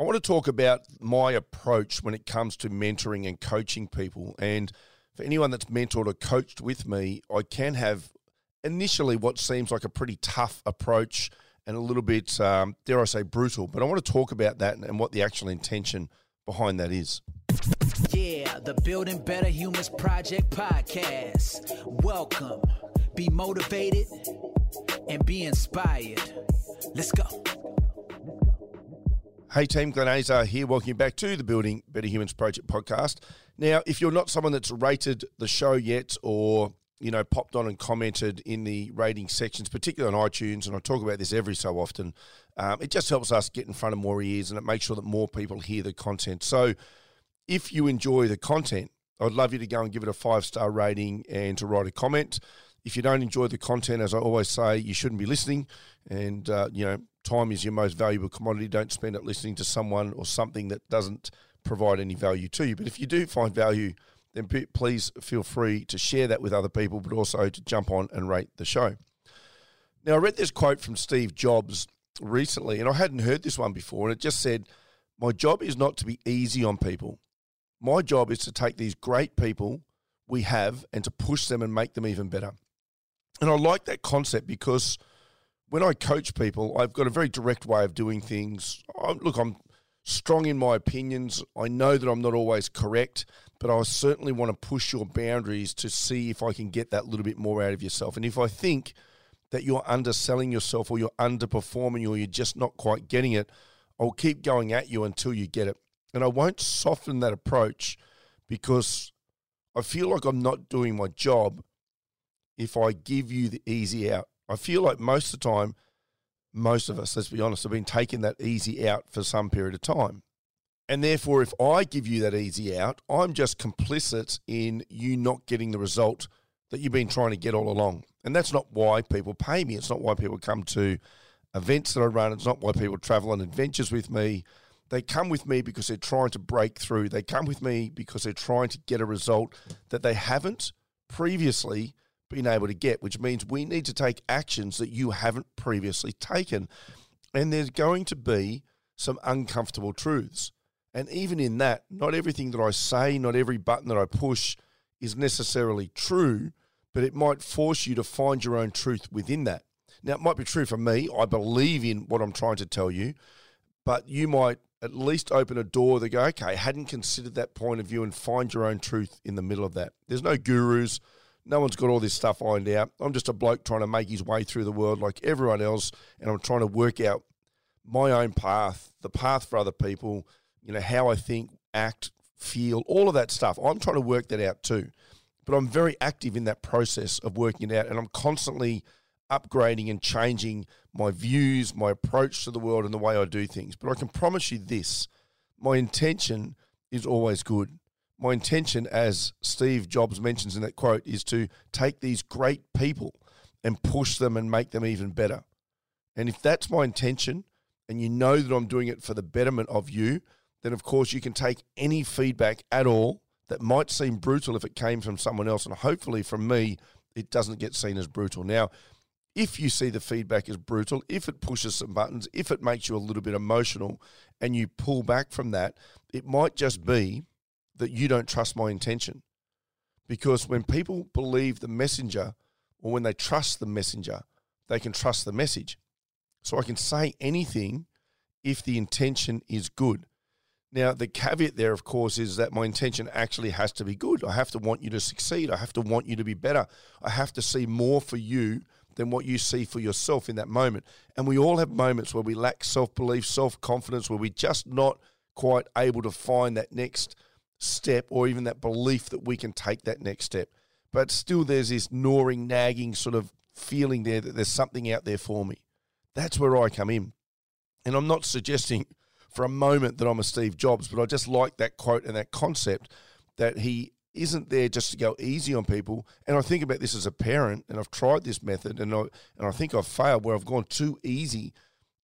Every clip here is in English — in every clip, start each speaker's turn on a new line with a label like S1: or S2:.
S1: I want to talk about my approach when it comes to mentoring and coaching people. And for anyone that's mentored or coached with me, I can have initially what seems like a pretty tough approach and a little bit, um, dare I say, brutal. But I want to talk about that and what the actual intention behind that is.
S2: Yeah, the Building Better Humans Project podcast. Welcome. Be motivated and be inspired. Let's go.
S1: Hey team, Glenn Azar here. Welcome back to the Building Better Humans Project podcast. Now, if you're not someone that's rated the show yet or you know, popped on and commented in the rating sections, particularly on iTunes, and I talk about this every so often. Um, it just helps us get in front of more ears and it makes sure that more people hear the content. So, if you enjoy the content, I'd love you to go and give it a five star rating and to write a comment. If you don't enjoy the content, as I always say, you shouldn't be listening. And, uh, you know, time is your most valuable commodity. Don't spend it listening to someone or something that doesn't provide any value to you. But if you do find value, then please feel free to share that with other people, but also to jump on and rate the show. Now, I read this quote from Steve Jobs recently, and I hadn't heard this one before, and it just said, My job is not to be easy on people. My job is to take these great people we have and to push them and make them even better. And I like that concept because when I coach people, I've got a very direct way of doing things. I, look, I'm strong in my opinions. I know that I'm not always correct, but I certainly want to push your boundaries to see if I can get that little bit more out of yourself. And if I think that you're underselling yourself or you're underperforming or you're just not quite getting it, I'll keep going at you until you get it. And I won't soften that approach because I feel like I'm not doing my job if I give you the easy out. I feel like most of the time, most of us, let's be honest, have been taking that easy out for some period of time. And therefore, if I give you that easy out, I'm just complicit in you not getting the result that you've been trying to get all along. And that's not why people pay me. It's not why people come to events that I run. It's not why people travel on adventures with me. They come with me because they're trying to break through. They come with me because they're trying to get a result that they haven't previously been able to get, which means we need to take actions that you haven't previously taken. And there's going to be some uncomfortable truths. And even in that, not everything that I say, not every button that I push is necessarily true, but it might force you to find your own truth within that. Now, it might be true for me. I believe in what I'm trying to tell you, but you might at least open a door that go, okay, hadn't considered that point of view and find your own truth in the middle of that. There's no gurus. No one's got all this stuff ironed out. I'm just a bloke trying to make his way through the world like everyone else, and I'm trying to work out my own path, the path for other people, you know, how I think, act, feel, all of that stuff. I'm trying to work that out too. But I'm very active in that process of working it out, and I'm constantly upgrading and changing my views, my approach to the world, and the way I do things. But I can promise you this my intention is always good. My intention, as Steve Jobs mentions in that quote, is to take these great people and push them and make them even better. And if that's my intention, and you know that I'm doing it for the betterment of you, then of course you can take any feedback at all that might seem brutal if it came from someone else. And hopefully from me, it doesn't get seen as brutal. Now, if you see the feedback as brutal, if it pushes some buttons, if it makes you a little bit emotional and you pull back from that, it might just be that you don't trust my intention. Because when people believe the messenger or when they trust the messenger, they can trust the message. So I can say anything if the intention is good. Now, the caveat there, of course, is that my intention actually has to be good. I have to want you to succeed. I have to want you to be better. I have to see more for you than what you see for yourself in that moment. And we all have moments where we lack self belief, self confidence, where we're just not quite able to find that next step or even that belief that we can take that next step. But still, there's this gnawing, nagging sort of feeling there that there's something out there for me. That's where I come in. And I'm not suggesting for a moment that I'm a Steve Jobs, but I just like that quote and that concept that he isn't there just to go easy on people. And I think about this as a parent, and I've tried this method, and I and I think I've failed where I've gone too easy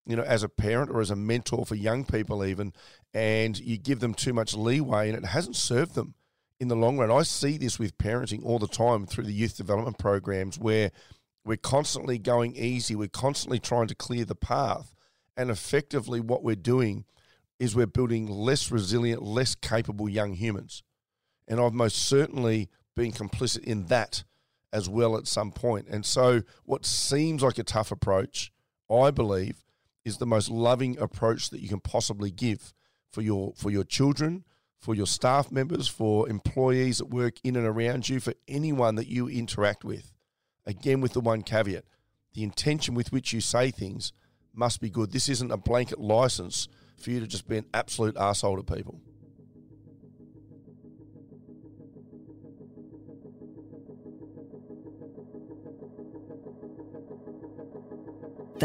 S1: you know, as a parent or as a mentor for young people, even, and you give them too much leeway and it hasn't served them in the long run. I see this with parenting all the time through the youth development programs where we're constantly going easy, we're constantly trying to clear the path. And effectively, what we're doing is we're building less resilient, less capable young humans. And I've most certainly been complicit in that as well at some point. And so, what seems like a tough approach, I believe, is the most loving approach that you can possibly give for your for your children, for your staff members, for employees that work in and around you, for anyone that you interact with. Again, with the one caveat the intention with which you say things must be good. This isn't a blanket license for you to just be an absolute asshole to people.